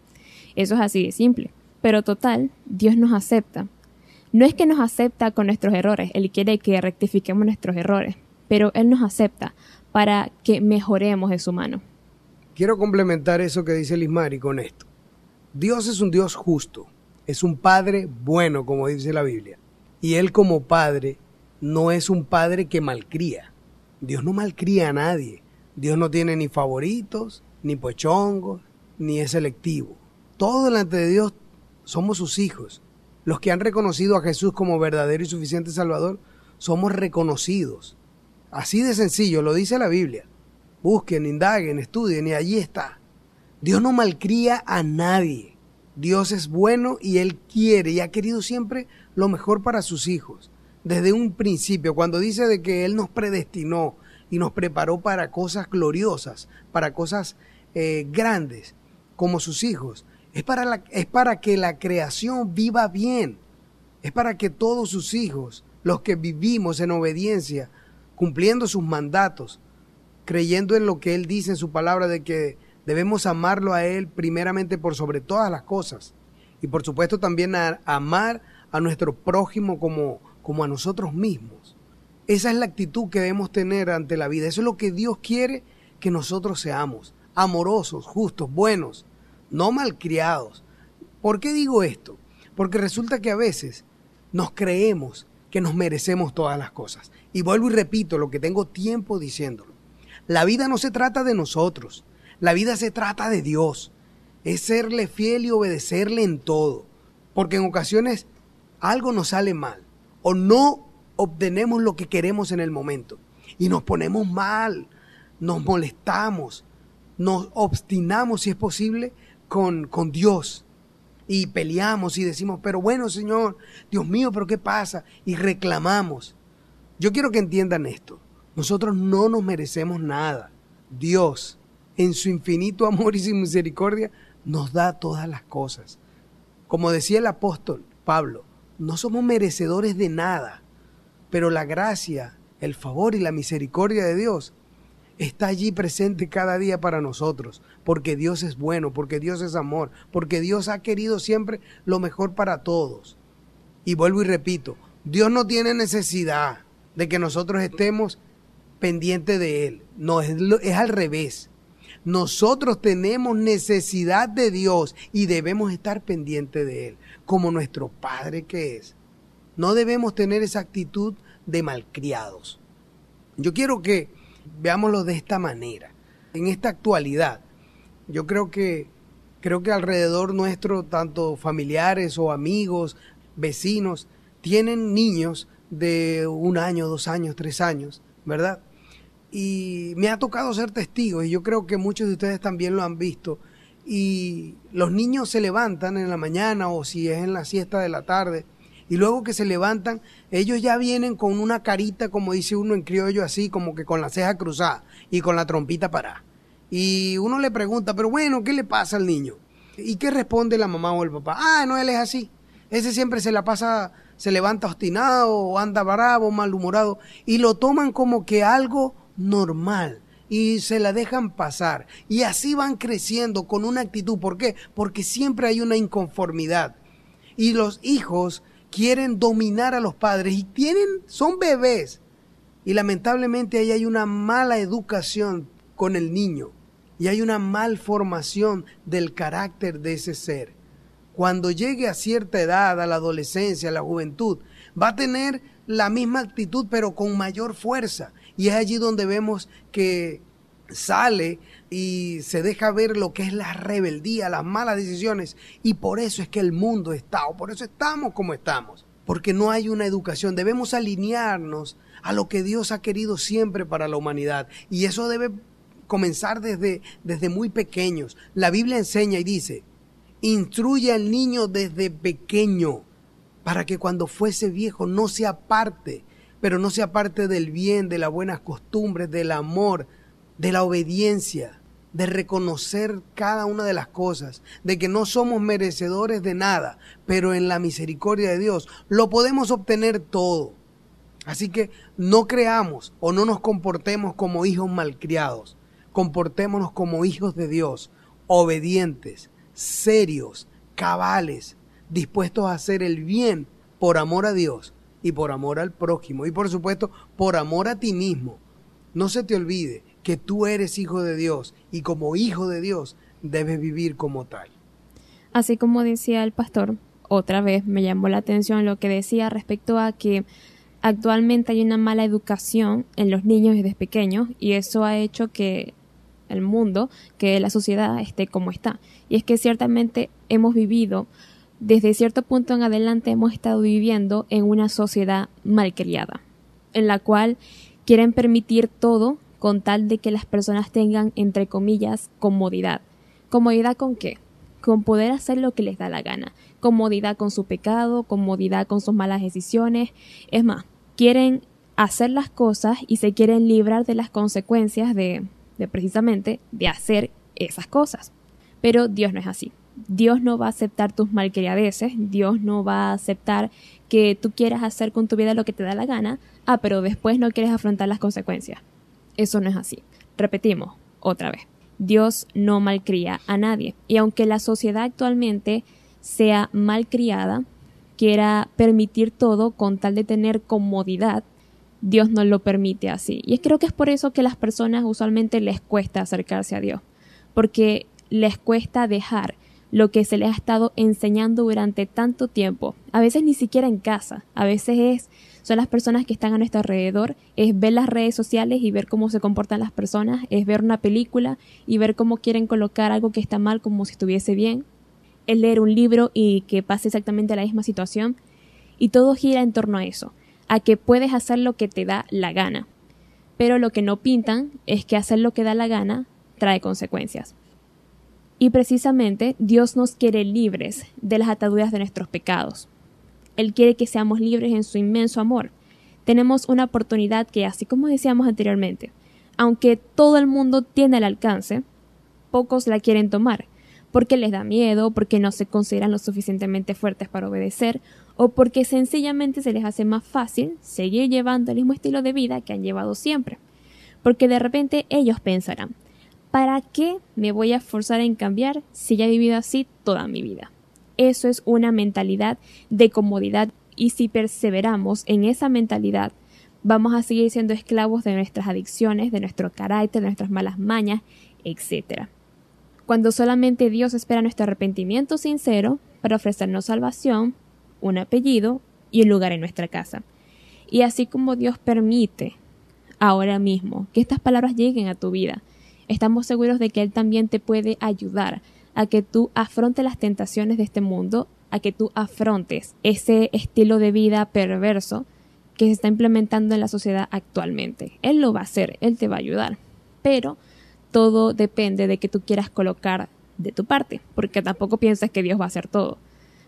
Eso es así de simple. Pero total, Dios nos acepta. No es que nos acepta con nuestros errores, Él quiere que rectifiquemos nuestros errores, pero Él nos acepta para que mejoremos en su mano. Quiero complementar eso que dice Lismari con esto. Dios es un Dios justo, es un Padre bueno, como dice la Biblia. Y Él como Padre no es un Padre que malcría. Dios no malcría a nadie. Dios no tiene ni favoritos, ni pochongos, ni es selectivo. Todo delante de Dios somos sus hijos. Los que han reconocido a Jesús como verdadero y suficiente Salvador, somos reconocidos. Así de sencillo, lo dice la Biblia. Busquen, indaguen, estudien y allí está. Dios no malcría a nadie. Dios es bueno y Él quiere y ha querido siempre lo mejor para sus hijos desde un principio, cuando dice de que Él nos predestinó y nos preparó para cosas gloriosas, para cosas eh, grandes, como sus hijos, es para, es para que la creación viva bien, es para que todos sus hijos, los que vivimos en obediencia, cumpliendo sus mandatos, creyendo en lo que Él dice en su palabra de que debemos amarlo a Él primeramente por sobre todas las cosas y por supuesto también a amar a nuestro prójimo como, como a nosotros mismos. Esa es la actitud que debemos tener ante la vida. Eso es lo que Dios quiere que nosotros seamos. Amorosos, justos, buenos, no malcriados. ¿Por qué digo esto? Porque resulta que a veces nos creemos que nos merecemos todas las cosas. Y vuelvo y repito lo que tengo tiempo diciéndolo. La vida no se trata de nosotros. La vida se trata de Dios. Es serle fiel y obedecerle en todo. Porque en ocasiones algo nos sale mal o no obtenemos lo que queremos en el momento. Y nos ponemos mal, nos molestamos, nos obstinamos, si es posible, con, con Dios. Y peleamos y decimos, pero bueno, Señor, Dios mío, pero ¿qué pasa? Y reclamamos. Yo quiero que entiendan esto. Nosotros no nos merecemos nada. Dios, en su infinito amor y su misericordia, nos da todas las cosas. Como decía el apóstol Pablo, no somos merecedores de nada, pero la gracia, el favor y la misericordia de Dios está allí presente cada día para nosotros, porque Dios es bueno, porque Dios es amor, porque Dios ha querido siempre lo mejor para todos. Y vuelvo y repito, Dios no tiene necesidad de que nosotros estemos pendientes de Él. No, es, es al revés. Nosotros tenemos necesidad de Dios y debemos estar pendientes de Él, como nuestro Padre que es. No debemos tener esa actitud de malcriados. Yo quiero que veámoslo de esta manera. En esta actualidad, yo creo que creo que alrededor nuestro, tanto familiares o amigos, vecinos, tienen niños de un año, dos años, tres años, ¿verdad? Y me ha tocado ser testigo, y yo creo que muchos de ustedes también lo han visto. Y los niños se levantan en la mañana o si es en la siesta de la tarde, y luego que se levantan, ellos ya vienen con una carita, como dice uno en criollo, así como que con la ceja cruzada y con la trompita parada. Y uno le pregunta, pero bueno, ¿qué le pasa al niño? ¿Y qué responde la mamá o el papá? Ah, no, él es así. Ese siempre se la pasa, se levanta obstinado, o anda bravo, malhumorado, y lo toman como que algo normal y se la dejan pasar. Y así van creciendo con una actitud. ¿Por qué? Porque siempre hay una inconformidad. Y los hijos quieren dominar a los padres y tienen, son bebés. Y lamentablemente ahí hay una mala educación con el niño y hay una malformación del carácter de ese ser. Cuando llegue a cierta edad, a la adolescencia, a la juventud, va a tener la misma actitud pero con mayor fuerza. Y es allí donde vemos que sale y se deja ver lo que es la rebeldía, las malas decisiones. Y por eso es que el mundo está, o por eso estamos como estamos. Porque no hay una educación. Debemos alinearnos a lo que Dios ha querido siempre para la humanidad. Y eso debe comenzar desde, desde muy pequeños. La Biblia enseña y dice, instruye al niño desde pequeño para que cuando fuese viejo no se aparte, pero no se aparte del bien, de las buenas costumbres, del amor, de la obediencia, de reconocer cada una de las cosas, de que no somos merecedores de nada, pero en la misericordia de Dios lo podemos obtener todo. Así que no creamos o no nos comportemos como hijos malcriados, comportémonos como hijos de Dios, obedientes, serios, cabales, dispuestos a hacer el bien por amor a Dios y por amor al prójimo y por supuesto por amor a ti mismo. No se te olvide que tú eres hijo de Dios y como hijo de Dios debes vivir como tal. Así como decía el pastor, otra vez me llamó la atención lo que decía respecto a que actualmente hay una mala educación en los niños desde pequeños y eso ha hecho que el mundo, que la sociedad esté como está. Y es que ciertamente hemos vivido, desde cierto punto en adelante hemos estado viviendo en una sociedad malcriada, en la cual quieren permitir todo con tal de que las personas tengan, entre comillas, comodidad. ¿Comodidad con qué? Con poder hacer lo que les da la gana. Comodidad con su pecado, comodidad con sus malas decisiones. Es más, quieren hacer las cosas y se quieren librar de las consecuencias de, de precisamente de hacer esas cosas. Pero Dios no es así. Dios no va a aceptar tus malcriadeces, Dios no va a aceptar que tú quieras hacer con tu vida lo que te da la gana, ah, pero después no quieres afrontar las consecuencias. Eso no es así. Repetimos, otra vez. Dios no malcría a nadie. Y aunque la sociedad actualmente sea malcriada, quiera permitir todo con tal de tener comodidad, Dios no lo permite así. Y creo que es por eso que las personas usualmente les cuesta acercarse a Dios, porque les cuesta dejar lo que se les ha estado enseñando durante tanto tiempo. A veces ni siquiera en casa, a veces es son las personas que están a nuestro alrededor, es ver las redes sociales y ver cómo se comportan las personas, es ver una película y ver cómo quieren colocar algo que está mal como si estuviese bien, es leer un libro y que pase exactamente la misma situación, y todo gira en torno a eso a que puedes hacer lo que te da la gana. Pero lo que no pintan es que hacer lo que da la gana trae consecuencias. Y precisamente Dios nos quiere libres de las ataduras de nuestros pecados. Él quiere que seamos libres en su inmenso amor. Tenemos una oportunidad que, así como decíamos anteriormente, aunque todo el mundo tiene el alcance, pocos la quieren tomar, porque les da miedo, porque no se consideran lo suficientemente fuertes para obedecer, o porque sencillamente se les hace más fácil seguir llevando el mismo estilo de vida que han llevado siempre. Porque de repente ellos pensarán, ¿para qué me voy a forzar en cambiar si ya he vivido así toda mi vida? Eso es una mentalidad de comodidad Y si perseveramos en esa mentalidad, vamos a seguir siendo esclavos de nuestras adicciones, de nuestro carácter, de nuestras malas mañas, etc. Cuando solamente Dios espera nuestro arrepentimiento sincero para ofrecernos salvación, un apellido y un lugar en nuestra casa. Y así como Dios permite ahora mismo que estas palabras lleguen a tu vida, estamos seguros de que Él también te puede ayudar a que tú afrontes las tentaciones de este mundo, a que tú afrontes ese estilo de vida perverso que se está implementando en la sociedad actualmente. Él lo va a hacer, Él te va a ayudar. Pero todo depende de que tú quieras colocar de tu parte, porque tampoco piensas que Dios va a hacer todo.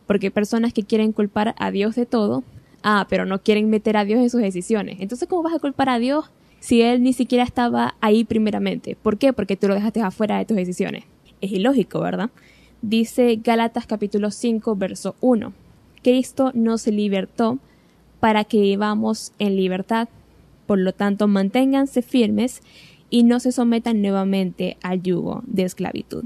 Porque hay personas que quieren culpar a Dios de todo, ah, pero no quieren meter a Dios en sus decisiones. Entonces, ¿cómo vas a culpar a Dios si Él ni siquiera estaba ahí primeramente? ¿Por qué? Porque tú lo dejaste afuera de tus decisiones. Es ilógico, ¿verdad? Dice Gálatas capítulo 5, verso 1. Cristo nos libertó para que vivamos en libertad. Por lo tanto, manténganse firmes y no se sometan nuevamente al yugo de esclavitud.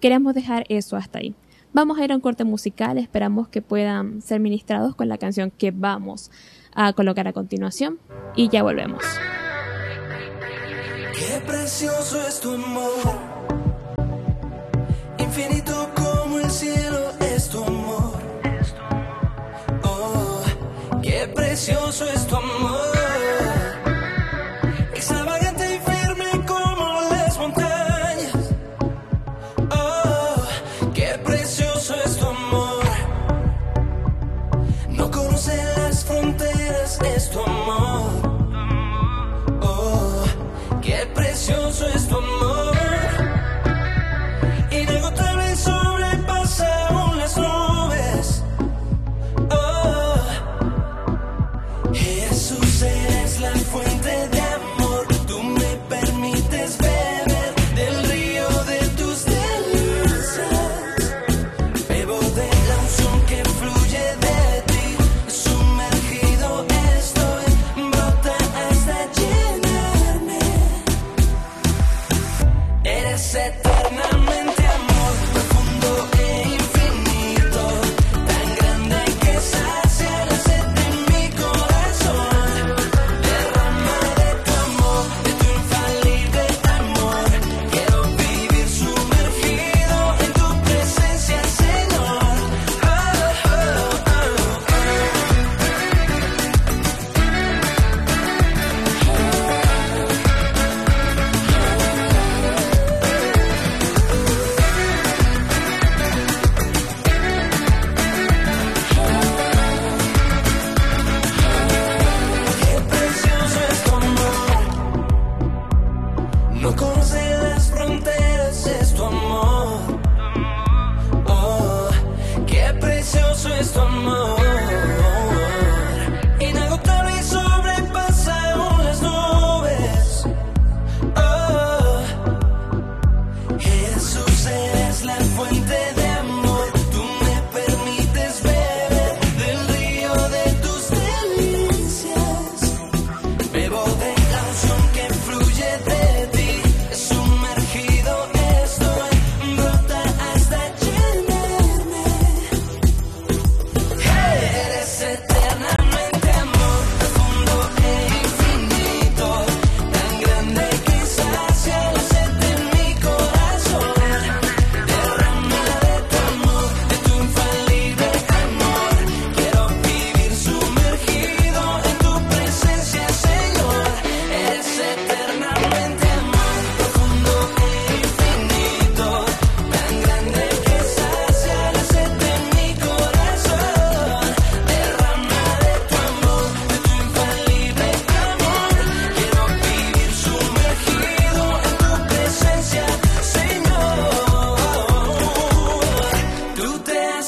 Queremos dejar eso hasta ahí. Vamos a ir a un corte musical, esperamos que puedan ser ministrados con la canción que vamos a colocar a continuación y ya volvemos. Precioso es tu amor, infinito como el cielo es tu amor. Oh, qué precioso es tu amor.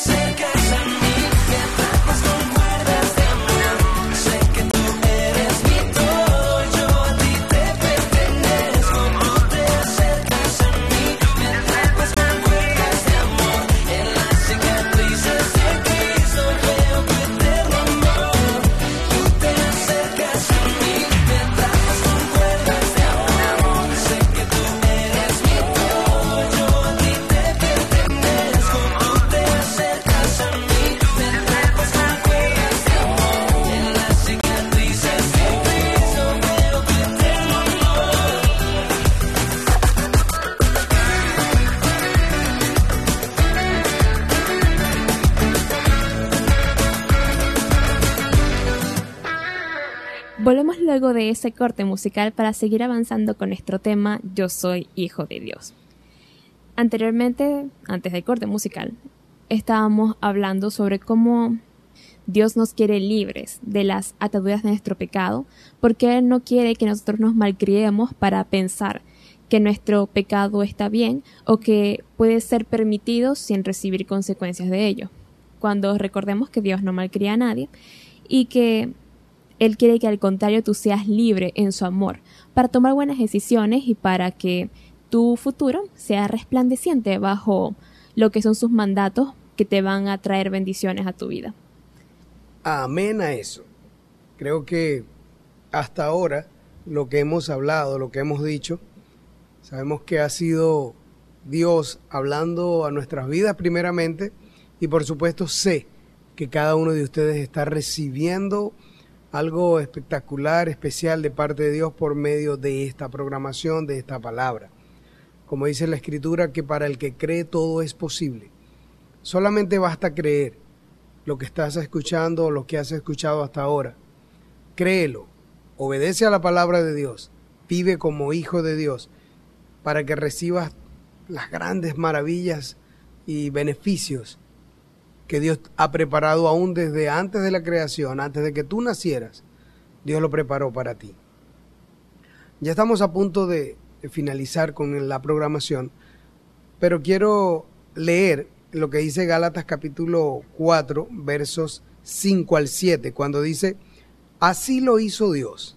said De ese corte musical para seguir avanzando con nuestro tema Yo soy hijo de Dios. Anteriormente, antes del corte musical, estábamos hablando sobre cómo Dios nos quiere libres de las ataduras de nuestro pecado, porque Él no quiere que nosotros nos malcriemos para pensar que nuestro pecado está bien o que puede ser permitido sin recibir consecuencias de ello. Cuando recordemos que Dios no malcría a nadie y que Él quiere que al contrario tú seas libre en su amor para tomar buenas decisiones y para que tu futuro sea resplandeciente bajo lo que son sus mandatos que te van a traer bendiciones a tu vida. Amén a eso. Creo que hasta ahora lo que hemos hablado, lo que hemos dicho, sabemos que ha sido Dios hablando a nuestras vidas primeramente y por supuesto sé que cada uno de ustedes está recibiendo algo espectacular, especial de parte de Dios por medio de esta programación, de esta palabra. Como dice la escritura, que para el que cree todo es posible. Solamente basta creer lo que estás escuchando o lo que has escuchado hasta ahora. Créelo, obedece a la palabra de Dios, vive como hijo de Dios, para que recibas las grandes maravillas y beneficios que Dios ha preparado aún desde antes de la creación, antes de que tú nacieras. Dios lo preparó para ti. Ya estamos a punto de finalizar con la programación, pero quiero leer lo que dice Gálatas capítulo 4, versos 5 al 7, cuando dice, así lo hizo Dios,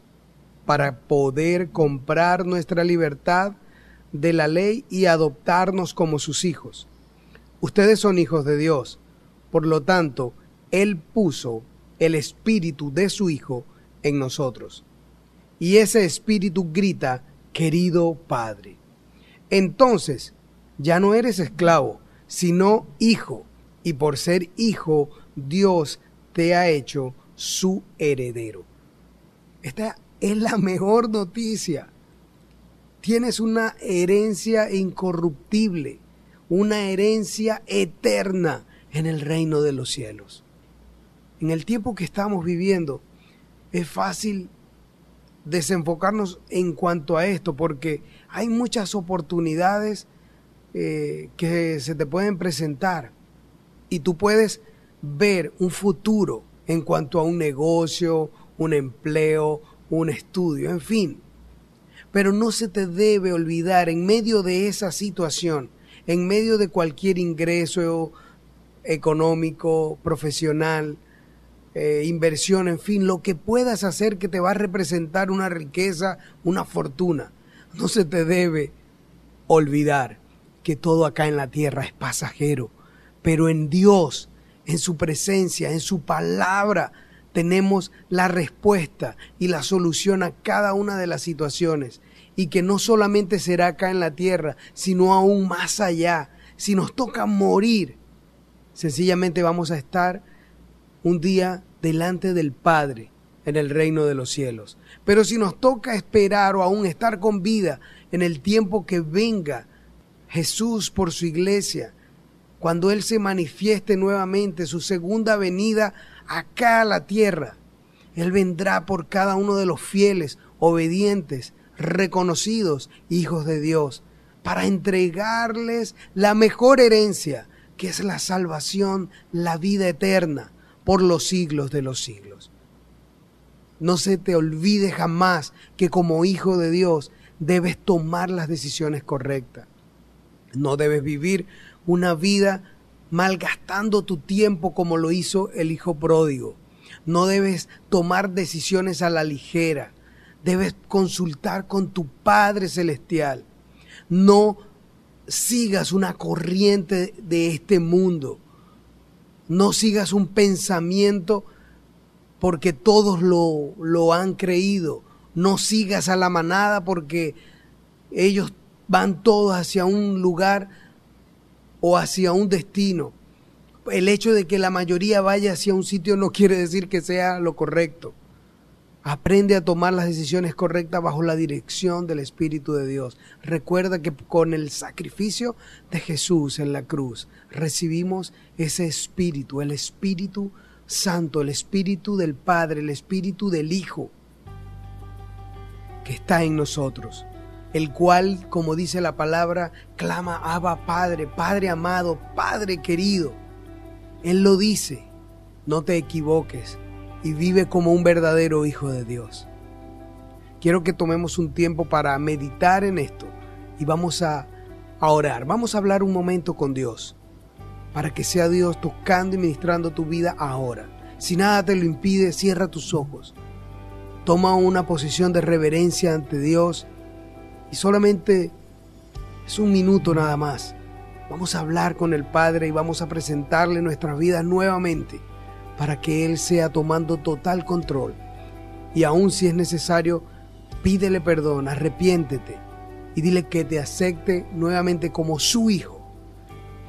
para poder comprar nuestra libertad de la ley y adoptarnos como sus hijos. Ustedes son hijos de Dios, por lo tanto, Él puso el espíritu de su Hijo en nosotros. Y ese espíritu grita, querido Padre. Entonces, ya no eres esclavo, sino hijo, y por ser hijo, Dios te ha hecho su heredero. Esta es la mejor noticia. Tienes una herencia incorruptible, una herencia eterna en el reino de los cielos. En el tiempo que estamos viviendo, es fácil desenfocarnos en cuanto a esto, porque hay muchas oportunidades eh, que se te pueden presentar y tú puedes ver un futuro en cuanto a un negocio, un empleo, un estudio, en fin. Pero no se te debe olvidar en medio de esa situación, en medio de cualquier ingreso económico, profesional, eh, inversión, en fin, lo que puedas hacer que te va a representar una riqueza, una fortuna. No se te debe olvidar que todo acá en la tierra es pasajero, pero en Dios, en su presencia, en su palabra, tenemos la respuesta y la solución a cada una de las situaciones y que no solamente será acá en la tierra, sino aún más allá. Si nos toca morir, sencillamente vamos a estar un día delante del Padre en el reino de los cielos. Pero si nos toca esperar o aún estar con vida en el tiempo que venga Jesús por su iglesia, cuando Él se manifieste nuevamente, su segunda venida acá a la tierra, Él vendrá por cada uno de los fieles, obedientes, reconocidos hijos de Dios, para entregarles la mejor herencia, que es la salvación, la vida eterna por los siglos de los siglos. No se te olvide jamás que como hijo de Dios debes tomar las decisiones correctas. No debes vivir una vida malgastando tu tiempo como lo hizo el hijo pródigo. No debes tomar decisiones a la ligera. Debes consultar con tu Padre Celestial. No sigas una corriente de este mundo. No sigas un pensamiento porque todos lo, lo han creído. No sigas a la manada porque ellos van todos hacia un lugar o hacia un destino. El hecho de que la mayoría vaya hacia un sitio no quiere decir que sea lo correcto. Aprende a tomar las decisiones correctas bajo la dirección del Espíritu de Dios. Recuerda que con el sacrificio de Jesús en la cruz recibimos ese Espíritu, el Espíritu Santo, el Espíritu del Padre, el Espíritu del Hijo. que está en nosotros, el cual, como dice la palabra, clama Abba Padre, Padre amado, Padre querido. Él lo dice, no te equivoques y vive como un verdadero hijo de Dios. Quiero que tomemos un tiempo para meditar en esto y vamos a, orar, vamos a hablar un momento con Dios para que sea Dios tocando y ministrando tu vida ahora. Si nada te lo impide, cierra tus ojos. Toma una posición de reverencia ante Dios y solamente es un minuto nada más. Vamos a hablar con el Padre y vamos a presentarle nuestras vidas nuevamente para que Él sea tomando total control. Y aun si es necesario, pídele perdón, arrepiéntete y dile que te acepte nuevamente como su hijo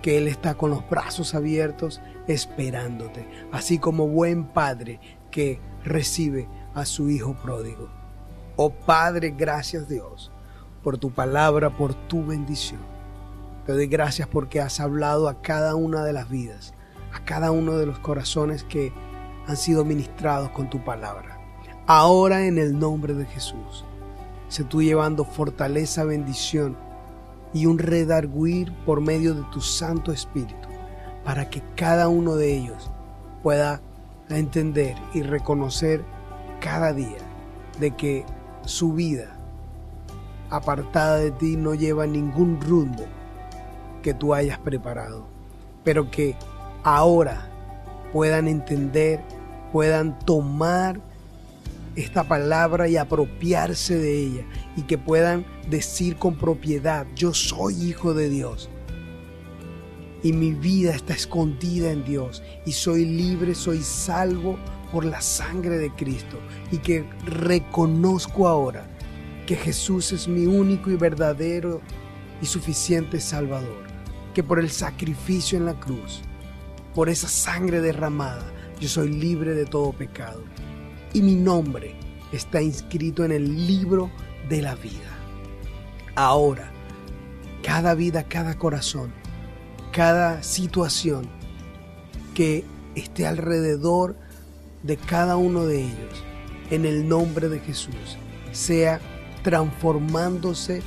que Él está con los brazos abiertos esperándote, así como buen padre que recibe a su hijo pródigo. Oh Padre, gracias Dios por tu palabra, por tu bendición. Te doy gracias porque has hablado a cada una de las vidas, a cada uno de los corazones que han sido ministrados con tu palabra. Ahora en el nombre de Jesús, sé tú llevando fortaleza, bendición y un redarguir por medio de tu Santo Espíritu, para que cada uno de ellos pueda entender y reconocer cada día de que su vida apartada de ti no lleva ningún rumbo que tú hayas preparado, pero que ahora puedan entender, puedan tomar esta palabra y apropiarse de ella y que puedan decir con propiedad, yo soy hijo de Dios. Y mi vida está escondida en Dios y soy libre, soy salvo por la sangre de Cristo y que reconozco ahora que Jesús es mi único y verdadero y suficiente Salvador, que por el sacrificio en la cruz, por esa sangre derramada, yo soy libre de todo pecado y mi nombre está inscrito en el libro de la vida. Ahora, cada vida, cada corazón, cada situación que esté alrededor de cada uno de ellos, en el nombre de Jesús, sea transformándose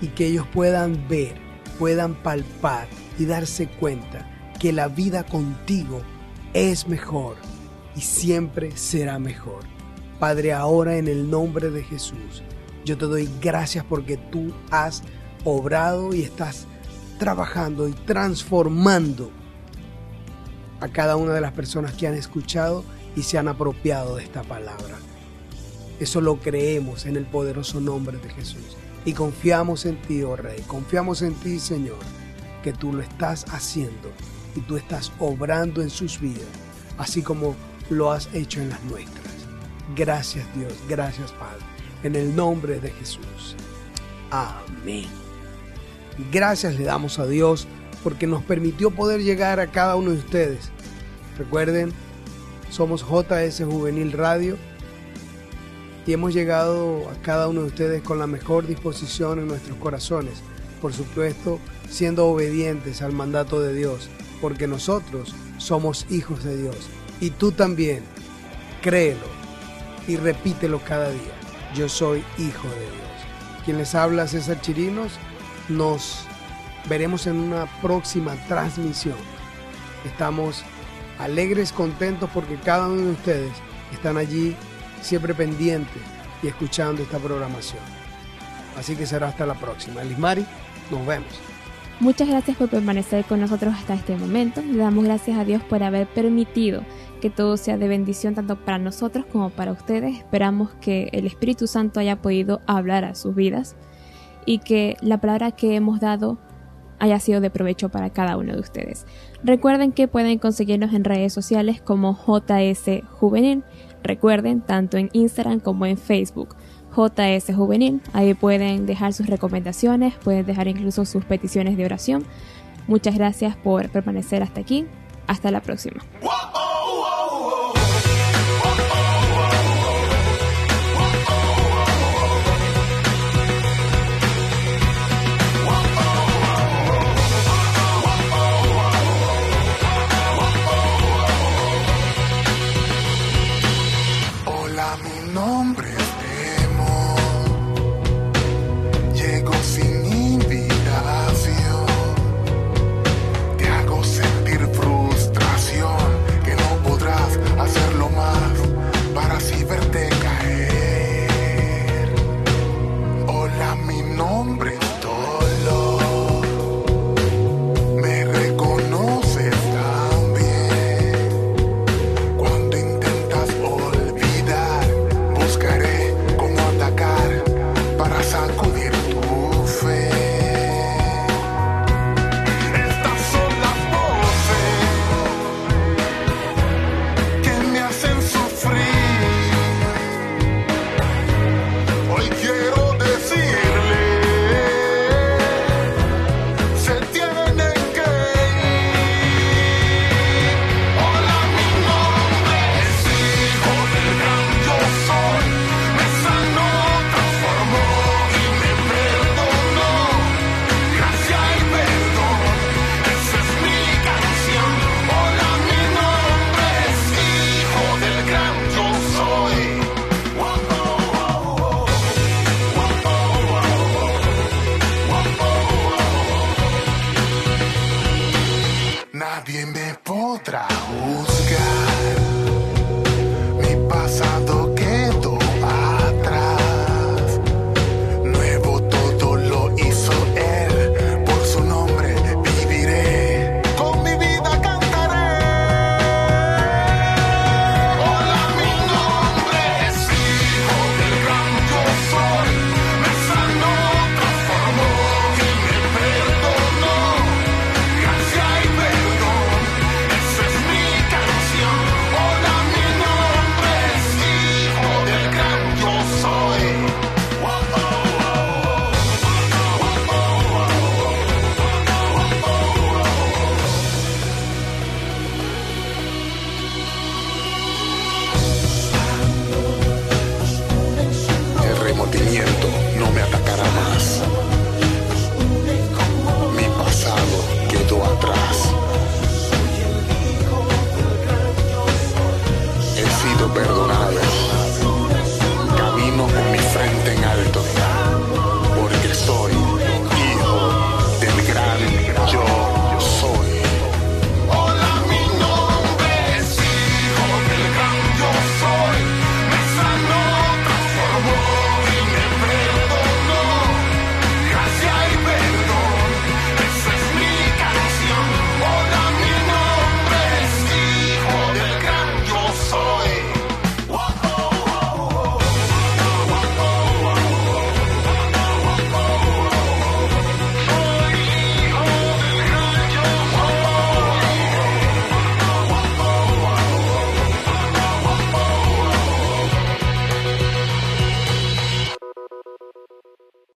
y que ellos puedan ver, puedan palpar y darse cuenta que la vida contigo es mejor y siempre será mejor. Padre, ahora en el nombre de Jesús, yo te doy gracias porque tú has obrado y estás trabajando y transformando a cada una de las personas que han escuchado y se han apropiado de esta palabra. Eso lo creemos en el poderoso nombre de Jesús. Y confiamos en ti, oh Rey, confiamos en ti, Señor, que tú lo estás haciendo y tú estás obrando en sus vidas, así como lo has hecho en las nuestras. Gracias Dios, gracias Padre, en el nombre de Jesús. Amén. Gracias le damos a Dios porque nos permitió poder llegar a cada uno de ustedes. Recuerden, somos JS Juvenil Radio y hemos llegado a cada uno de ustedes con la mejor disposición en nuestros corazones. Por supuesto, siendo obedientes al mandato de Dios, porque nosotros somos hijos de Dios. Y tú también, créelo y repítelo cada día. Yo soy hijo de Dios. Quien les habla César Chirinos, nos veremos en una próxima transmisión. Estamos alegres, contentos porque cada uno de ustedes están allí siempre pendientes y escuchando esta programación. Así que será hasta la próxima. Elismari, nos vemos. Muchas gracias por permanecer con nosotros hasta este momento. Le damos gracias a Dios por haber permitido que todo sea de bendición tanto para nosotros como para ustedes. Esperamos que el Espíritu Santo haya podido hablar a sus vidas y que la palabra que hemos dado haya sido de provecho para cada uno de ustedes. Recuerden que pueden conseguirnos en redes sociales como JS Juvenil. Recuerden, tanto en Instagram como en Facebook. JS Juvenil. Ahí pueden dejar sus recomendaciones, pueden dejar incluso sus peticiones de oración. Muchas gracias por permanecer hasta aquí. Hasta la próxima.